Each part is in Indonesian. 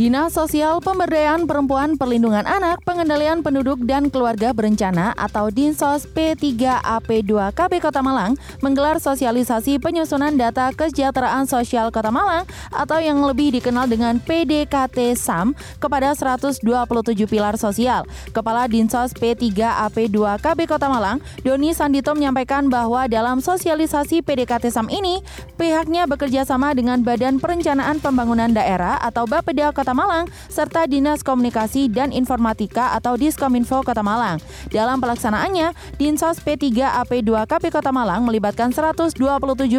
Dinas Sosial Pemberdayaan Perempuan Perlindungan Anak Pengendalian Penduduk dan Keluarga Berencana atau Dinsos P3AP2 KB Kota Malang menggelar sosialisasi penyusunan data kesejahteraan sosial Kota Malang atau yang lebih dikenal dengan PDKT SAM kepada 127 pilar sosial. Kepala Dinsos P3AP2 KB Kota Malang, Doni Sandito menyampaikan bahwa dalam sosialisasi PDKT SAM ini, pihaknya bekerja sama dengan Badan Perencanaan Pembangunan Daerah atau Bapeda Kota Malang serta Dinas Komunikasi dan Informatika atau Diskominfo Kota Malang. Dalam pelaksanaannya, Dinsos P3AP2 KP Kota Malang melibatkan 127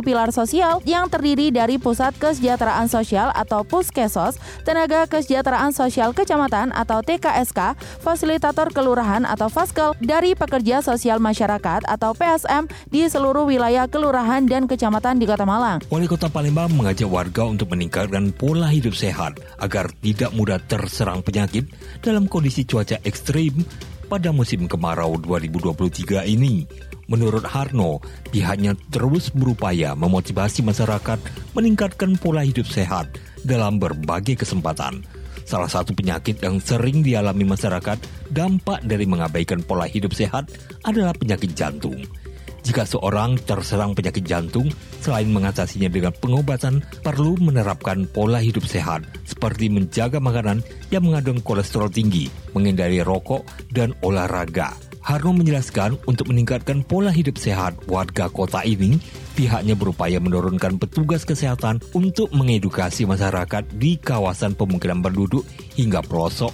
pilar sosial yang terdiri dari Pusat Kesejahteraan Sosial atau Puskesos, Tenaga Kesejahteraan Sosial Kecamatan atau TKSK, Fasilitator Kelurahan atau Faskel, dari Pekerja Sosial Masyarakat atau PSM di seluruh wilayah kelurahan dan kecamatan di Kota Malang. Wali Kota Palembang mengajak warga untuk meningkatkan pola hidup sehat agar tidak mudah terserang penyakit dalam kondisi cuaca ekstrim pada musim kemarau 2023 ini. Menurut Harno, pihaknya terus berupaya memotivasi masyarakat meningkatkan pola hidup sehat dalam berbagai kesempatan. Salah satu penyakit yang sering dialami masyarakat dampak dari mengabaikan pola hidup sehat adalah penyakit jantung. Jika seorang terserang penyakit jantung, selain mengatasinya dengan pengobatan, perlu menerapkan pola hidup sehat, seperti menjaga makanan yang mengandung kolesterol tinggi, menghindari rokok, dan olahraga. Harno menjelaskan untuk meningkatkan pola hidup sehat warga kota ini, pihaknya berupaya menurunkan petugas kesehatan untuk mengedukasi masyarakat di kawasan pemukiman penduduk hingga pelosok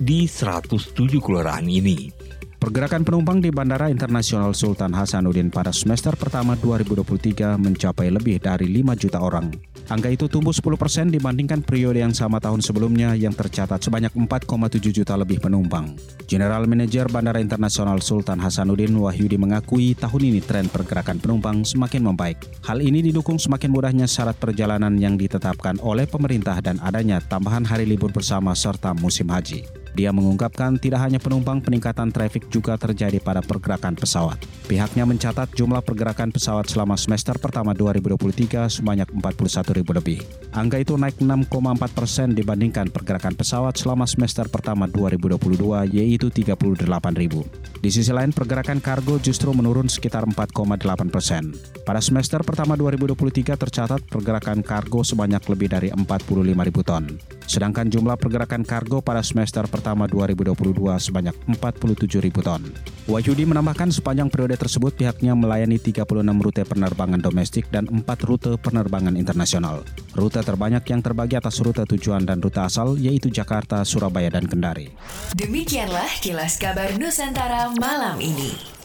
di 107 kelurahan ini. Pergerakan penumpang di Bandara Internasional Sultan Hasanuddin pada semester pertama 2023 mencapai lebih dari 5 juta orang. Angka itu tumbuh 10 persen dibandingkan periode yang sama tahun sebelumnya yang tercatat sebanyak 4,7 juta lebih penumpang. General Manager Bandara Internasional Sultan Hasanuddin Wahyudi mengakui tahun ini tren pergerakan penumpang semakin membaik. Hal ini didukung semakin mudahnya syarat perjalanan yang ditetapkan oleh pemerintah dan adanya tambahan hari libur bersama serta musim haji. Dia mengungkapkan tidak hanya penumpang, peningkatan trafik juga terjadi pada pergerakan pesawat. Pihaknya mencatat jumlah pergerakan pesawat selama semester pertama 2023 sebanyak 41 ribu lebih. Angka itu naik 6,4 persen dibandingkan pergerakan pesawat selama semester pertama 2022 yaitu 38 ribu. Di sisi lain, pergerakan kargo justru menurun sekitar 4,8 persen. Pada semester pertama 2023 tercatat pergerakan kargo sebanyak lebih dari 45 ribu ton. Sedangkan jumlah pergerakan kargo pada semester pertama 2022 sebanyak 47 ribu ton. Wahyudi menambahkan sepanjang periode tersebut pihaknya melayani 36 rute penerbangan domestik dan 4 rute penerbangan internasional. Rute terbanyak yang terbagi atas rute tujuan dan rute asal yaitu Jakarta, Surabaya, dan Kendari. Demikianlah kilas kabar Nusantara malam ini.